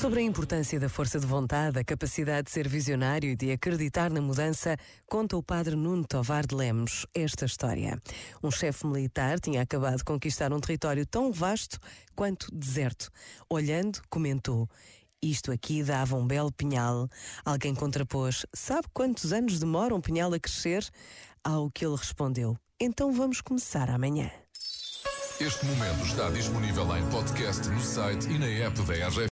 Sobre a importância da força de vontade, a capacidade de ser visionário e de acreditar na mudança, conta o padre Nuno Tovar de Lemos esta história. Um chefe militar tinha acabado de conquistar um território tão vasto quanto deserto. Olhando, comentou: isto aqui dava um belo pinhal. Alguém contrapôs: Sabe quantos anos demora um pinhal a crescer? Ao que ele respondeu: Então vamos começar amanhã. Este momento está disponível em podcast no site e na app da RGF.